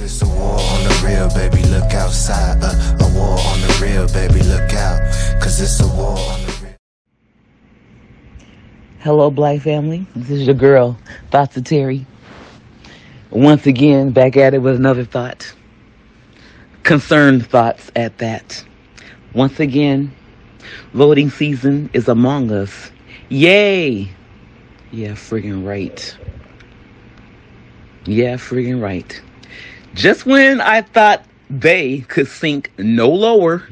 It's a war on the real, baby, look outside. Uh, a war on the real, baby, look out. Cause it's a war on the real. Hello, Black family. This is your girl, Thoughts of Terri. Once again, back at it with another thought. Concerned thoughts at that. Once again, voting season is among us. Yay! Yeah, friggin' right. Yeah, friggin' right. Just when I thought they could sink no lower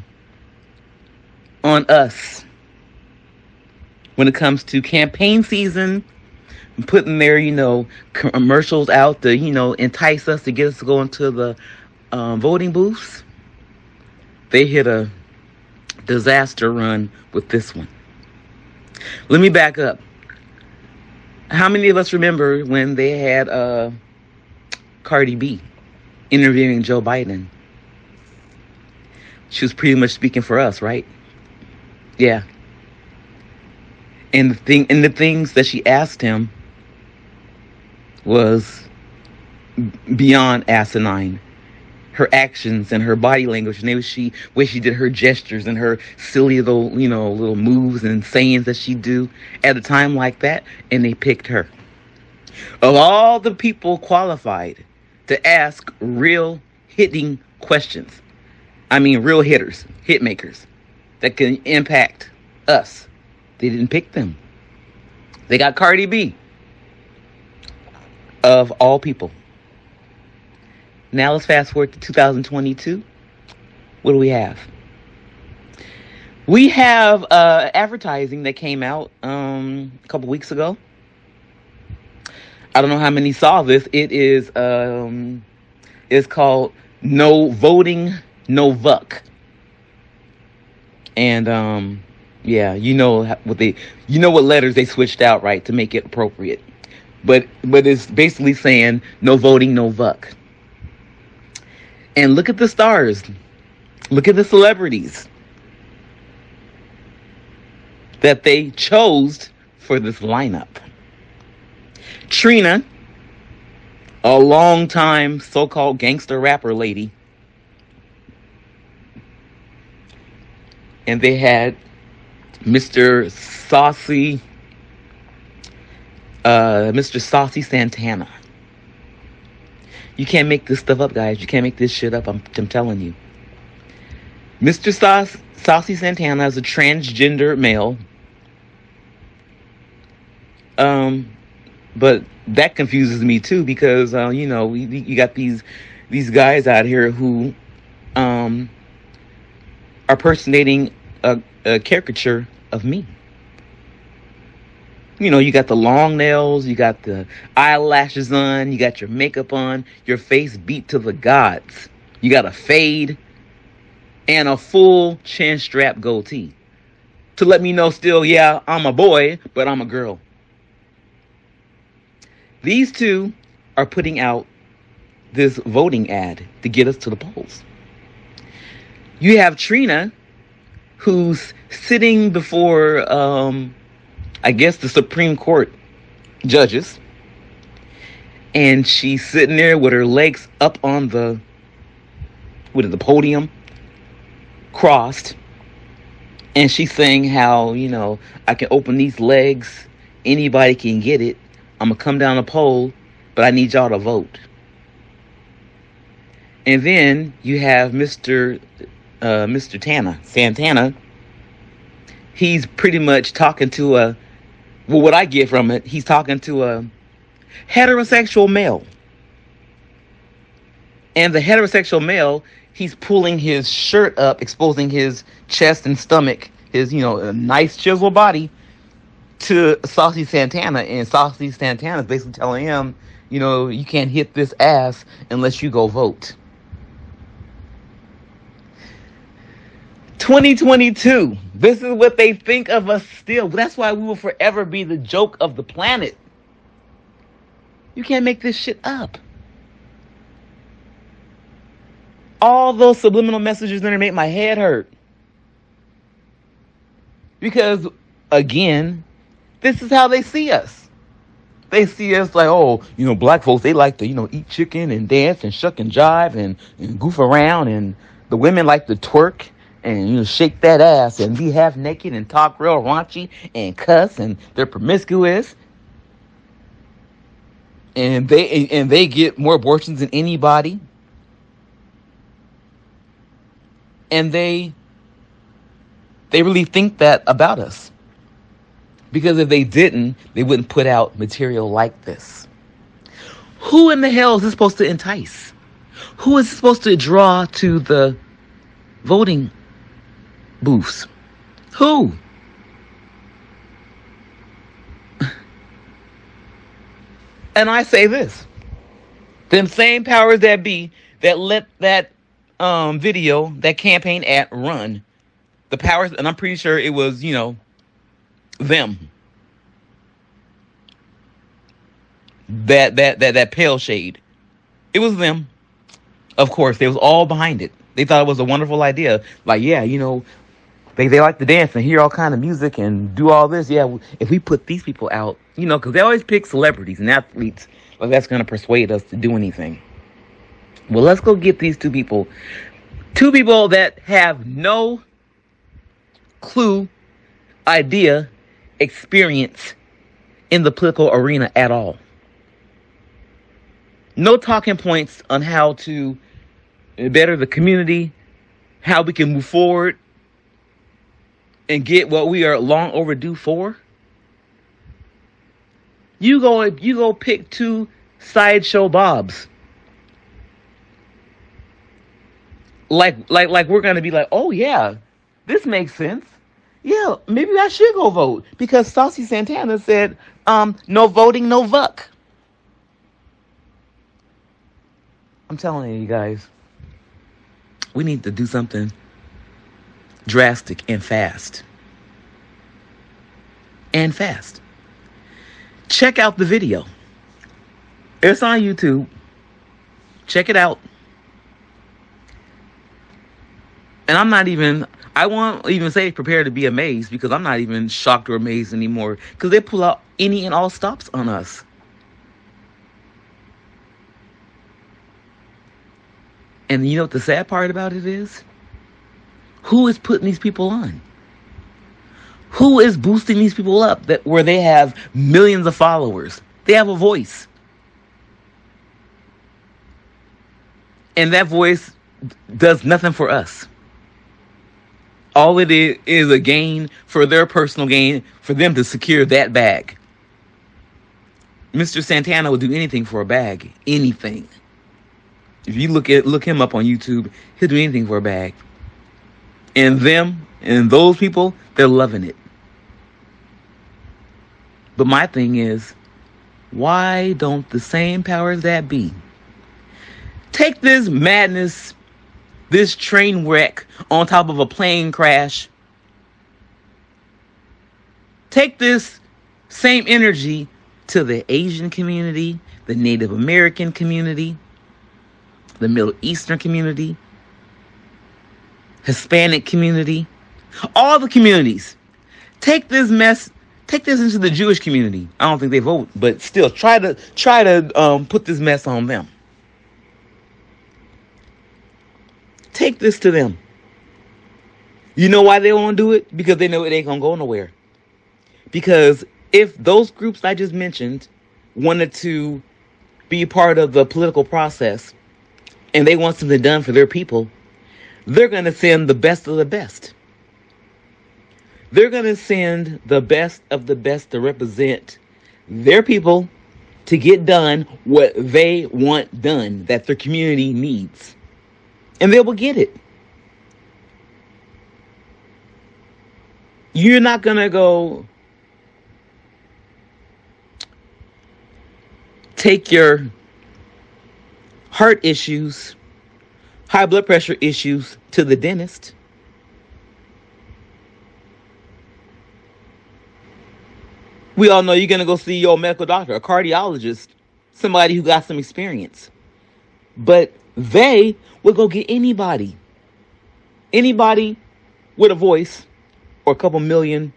on us when it comes to campaign season, putting their, you know, commercials out to, you know, entice us to get us to go into the um, voting booths, they hit a disaster run with this one. Let me back up. How many of us remember when they had uh, Cardi B interviewing Joe Biden? She was pretty much speaking for us, right? Yeah. And the thing and the things that she asked him was beyond asinine. Her actions and her body language, and the way she way she did her gestures and her silly little you know little moves and sayings that she do at a time like that, and they picked her. Of all the people qualified to ask real hitting questions, I mean real hitters, hit makers that can impact us, they didn't pick them. They got Cardi B of all people. Now let's fast forward to 2022. What do we have? We have uh, advertising that came out um, a couple weeks ago. I don't know how many saw this. It is um, it's called No Voting, No Vuck. And um, yeah, you know what they you know what letters they switched out right to make it appropriate. But but it's basically saying no voting, no vuck. And look at the stars. Look at the celebrities that they chose for this lineup. Trina, a long-time so-called gangster rapper lady. And they had Mr. Saucy, uh, Mr. Saucy Santana. You can't make this stuff up, guys. You can't make this shit up. I'm, I'm telling you. Mr. Sauce, Saucy Santana is a transgender male. Um, but that confuses me too because uh, you know we, you got these these guys out here who um are personating a, a caricature of me. You know, you got the long nails, you got the eyelashes on, you got your makeup on, your face beat to the gods. You got a fade and a full chin strap goatee. To let me know still, yeah, I'm a boy, but I'm a girl. These two are putting out this voting ad to get us to the polls. You have Trina, who's sitting before, um, I guess, the Supreme Court judges. And she's sitting there with her legs up on the, is the podium, crossed. And she's saying how, you know, I can open these legs, anybody can get it. I'm going to come down the pole, but I need y'all to vote. And then you have Mr. Uh, Mr. Tana, Santana. He's pretty much talking to a, well, what I get from it, he's talking to a heterosexual male. And the heterosexual male, he's pulling his shirt up, exposing his chest and stomach, his, you know, a nice chiseled body to Saucy Santana. And Saucy Santana is basically telling him, you know, you can't hit this ass unless you go vote. 2022. This is what they think of us still. That's why we will forever be the joke of the planet. You can't make this shit up. All those subliminal messages that make my head hurt. Because, again, this is how they see us. they see us like, oh, you know, black folks, they like to, you know, eat chicken and dance and shuck and jive and, and goof around. And the women like to twerk and, you know, shake that ass and be half naked and talk real raunchy and cuss and they're promiscuous. And they, and they get more abortions than anybody. And they, they really think that about us. Because if they didn't, they wouldn't put out material like this. Who in the hell is this supposed to entice? Who is supposed to draw to the voting booths? Who? And I say this them same powers that be that let that um, video, that campaign ad run, the powers, and I'm pretty sure it was, you know, them. That that that that pale shade. It was them. Of course, they was all behind it. They thought it was a wonderful idea. Like, yeah, you know, they they like to dance and hear all kind of music and do all this. Yeah, if we put these people out, you know, because they always pick celebrities and athletes like that's going to persuade us to do anything. Well, let's go get these two people, two people that have no clue, idea, experience in the political arena at all. No talking points on how to better the community, how we can move forward and get what we are long overdue for. You go you go pick two sideshow bobs. Like like like we're gonna be like, oh yeah, this makes sense. Yeah, maybe I should go vote because Saucy Santana said, um, no voting, no vuck. I'm telling you guys, we need to do something drastic and fast. And fast. Check out the video. It's on YouTube. Check it out. And I'm not even, I won't even say prepare to be amazed because I'm not even shocked or amazed anymore because they pull out any and all stops on us. And you know what the sad part about it is? Who is putting these people on? Who is boosting these people up that where they have millions of followers? They have a voice. And that voice does nothing for us. All it is is a gain for their personal gain for them to secure that bag. Mr. Santana will do anything for a bag. Anything. If you look at look him up on YouTube, he'll do anything for a bag. And them and those people, they're loving it. But my thing is, why don't the same powers that be take this madness, this train wreck on top of a plane crash? Take this same energy to the Asian community, the Native American community, the Middle Eastern community, Hispanic community, all the communities. Take this mess, take this into the Jewish community. I don't think they vote, but still try to try to um, put this mess on them. Take this to them. You know why they won't do it? Because they know it ain't gonna go nowhere. Because if those groups I just mentioned wanted to be part of the political process, and they want something done for their people, they're to send the best of the best. They're to send the best of the best to represent their people to get done what they want done that their community needs. And they will get it. You're not going to go take your heart issues, high blood pressure issues to the dentist. We all know you're going to go see your medical doctor, a cardiologist, somebody who got some experience. But they will go get anybody, anybody with a voice or a couple million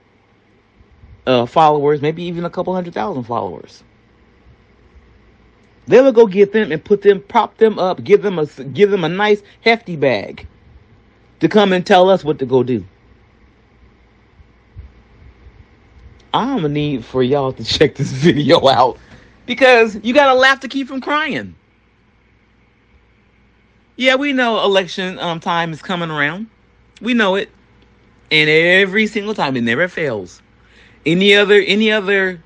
uh, followers, maybe even a couple hundred thousand followers. They will go get them and put them, prop them up, give them a give them a nice hefty bag to come and tell us what to go do. I'm gonna need for y'all to check this video out because you gotta laugh to keep from crying. Yeah, we know election um, time is coming around. We know it, and every single time it never fails. Any other any other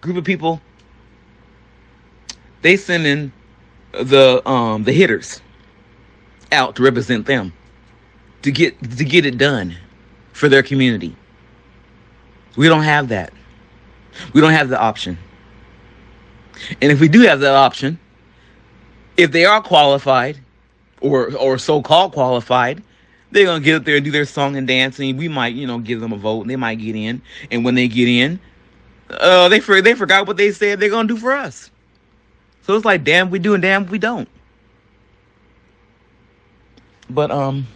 group of people they send in the um the hitters out to represent them to get to get it done for their community. We don't have that. We don't have the option. And if we do have that option, if they are qualified or or so-called qualified, they're gonna get up there and do their song and dancing. We might, you know, give them a vote and they might get in. And when they get in, uh, they for, they forgot what they said they're gonna do for us. So it's like, damn, we do and damn, we don't. But um,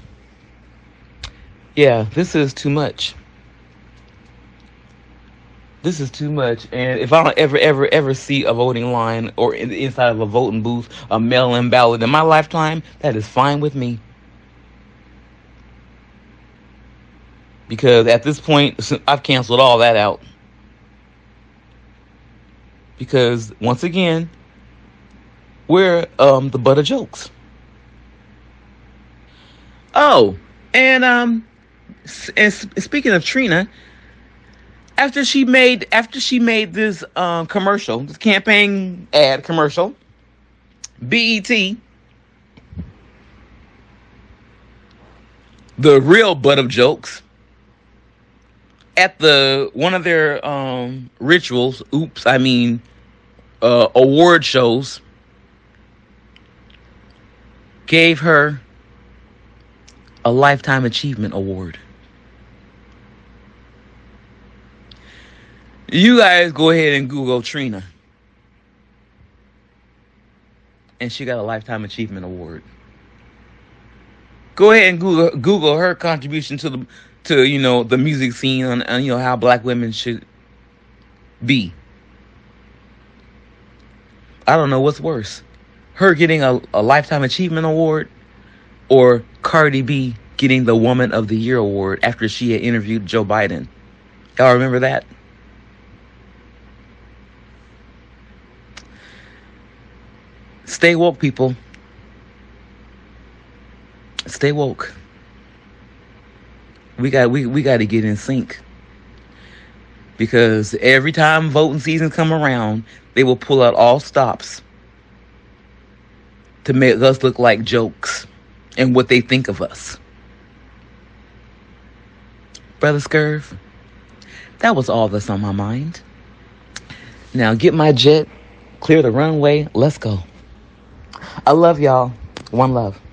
yeah, this is too much. This is too much. And if I don't ever, ever, ever see a voting line or in inside of a voting booth, a mail-in ballot in my lifetime, that is fine with me. Because at this point, I've canceled all that out. Because once again, we're um, the butt of jokes. Oh, and um, and speaking of Trina, after she made after she made this um, commercial, this campaign ad commercial, BET, the real butt of jokes, at the one of their um, rituals. Oops, I mean uh, award shows gave her a Lifetime Achievement Award. You guys go ahead and Google Trina. And she got a Lifetime Achievement Award. Go ahead and Google Google her contribution to the to you know the music scene and, and you know how black women should be. I don't know what's worse her getting a, a Lifetime Achievement Award or Cardi B getting the Woman of the Year award after she had interviewed Joe Biden. Y'all remember that? Stay woke, people. Stay woke. We got we, we got to get in sync. Because every time voting season come around, they will pull out all stops to make us look like jokes and what they think of us. Brother Scurv, that was all that's on my mind. Now get my jet, clear the runway, let's go. I love y'all. One love.